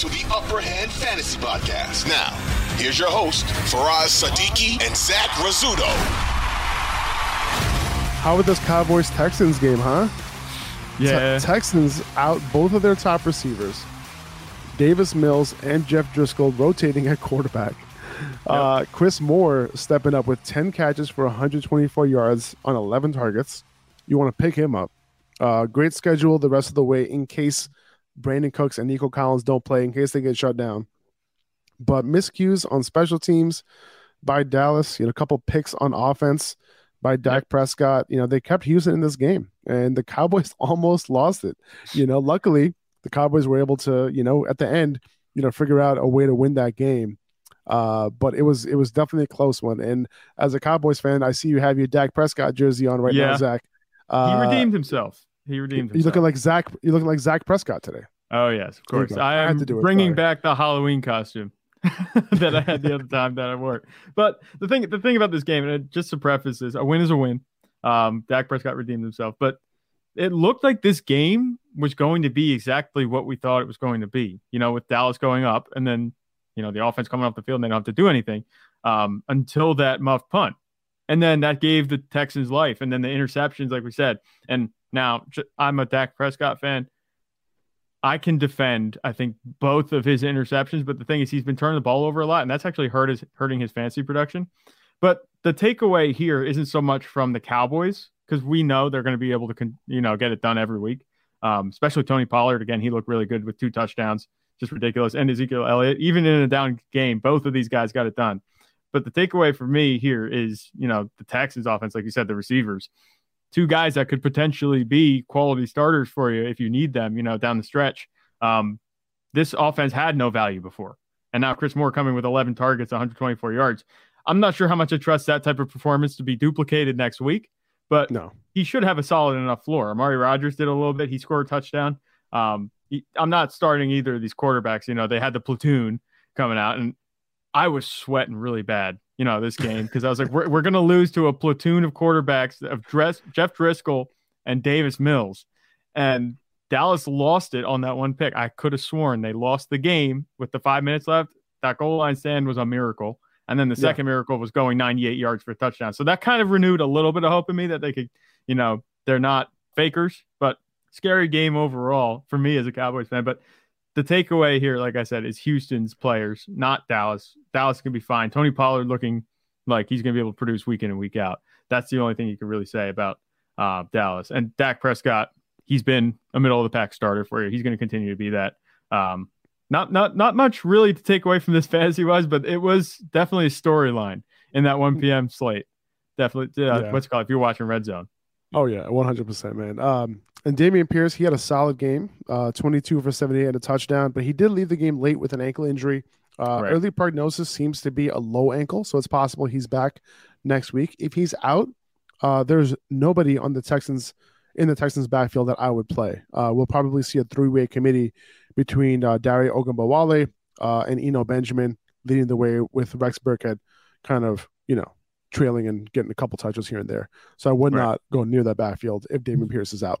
You're listening to the Upper Hand Fantasy Podcast. Now, here's your host, Faraz Sadiki and Zach Rizzuto. How about this Cowboys Texans game, huh? Yeah. Te- Texans out both of their top receivers, Davis Mills and Jeff Driskel, rotating at quarterback. Uh, Chris Moore stepping up with 10 catches for 124 yards on 11 targets. You want to pick him up. Uh, great schedule the rest of the way in case Brandin Cooks and Nico Collins don't play, in case they get shut down. But miscues on special teams by Dallas, you know, a couple picks on offense by Dak Prescott. You know, they kept Houston in this game, and the Cowboys almost lost it. You know, luckily the Cowboys were able to, you know, at the end, you know, figure out a way to win that game. Uh, but it was it was definitely a close one. And as a Cowboys fan, I see you have your Dak Prescott jersey on right now, Yeah. Zach. he Uh, redeemed himself. He redeemed You looking like Zach? You looking like Zach Prescott today? Oh yes, of course. I am to do it, bringing sorry. back the Halloween costume that I had the other time that I wore. But the thing, the thing about this game, and just to preface this, a win is a win. Um, Dak Prescott redeemed himself, but it looked like this game was going to be exactly what we thought it was going to be. You know, with Dallas going up, and then you know the offense coming off the field, and they don't have to do anything um, until that muff punt, and then that gave the Texans life, and then the interceptions, like we said, and now I'm a Dak Prescott fan. I can defend, I think, both of his interceptions, but the thing is, he's been turning the ball over a lot, and that's actually hurt his hurting his fantasy production. But the takeaway here isn't so much from the Cowboys because we know they're going to be able to, con- you know, get it done every week. Um, especially Tony Pollard. Again, he looked really good with two touchdowns, just ridiculous. And Ezekiel Elliott, even in a down game, both of these guys got it done. But the takeaway for me here is, you know, the Texans offense, like you said, the receivers two guys that could potentially be quality starters for you if you need them, you know, down the stretch. Um, this offense had no value before. And now Chris Moore coming with 11 targets, 124 yards. I'm not sure how much I trust that type of performance to be duplicated next week, but No. he should have a solid enough floor. Amari Rogers did a little bit. He scored a touchdown. Um, he- I'm not starting either of these quarterbacks. You know, they had the platoon coming out, and I was sweating really bad, you know, this game because I was like, we're, we're going to lose to a platoon of quarterbacks of Dress, Jeff Driskel and Davis Mills. And Dallas lost it on that one pick. I could have sworn they lost the game with the five minutes left. That goal line stand was a miracle. And then the Yeah. second miracle was going 98 yards for a touchdown. So that kind of renewed a little bit of hope in me that they could, you know, they're not fakers, but scary game overall for me as a Cowboys fan. But the takeaway here, like I said, is Houston's players, not Dallas. Dallas can be fine. Tony Pollard looking like he's going to be able to produce week in and week out. That's the only thing you can really say about uh, Dallas. And Dak Prescott, he's been a middle of the pack starter for you. He's going to continue to be that. Um, not not not much really to take away from this fantasy wise, but it was definitely a storyline in that 1 p.m. slate. Definitely, uh, Yeah. what's it called if you're watching Red Zone. Oh yeah, one hundred percent, man. Um, and Dameon Pierce, he had a solid game, uh, twenty-two for seventy-eight and a touchdown, but he did leave the game late with an ankle injury. Uh, Right. Early prognosis seems to be a low ankle, so it's possible he's back next week. If he's out, uh, there's nobody on the Texans in the Texans backfield that I would play. Uh, we'll probably see a three-way committee between uh, Dario Ogunbowale uh, and Eno Benjamin leading the way with Rex Burkhead, kind of you know trailing and getting a couple touches here and there. So I would Right. not go near that backfield if Dameon Pierce is out.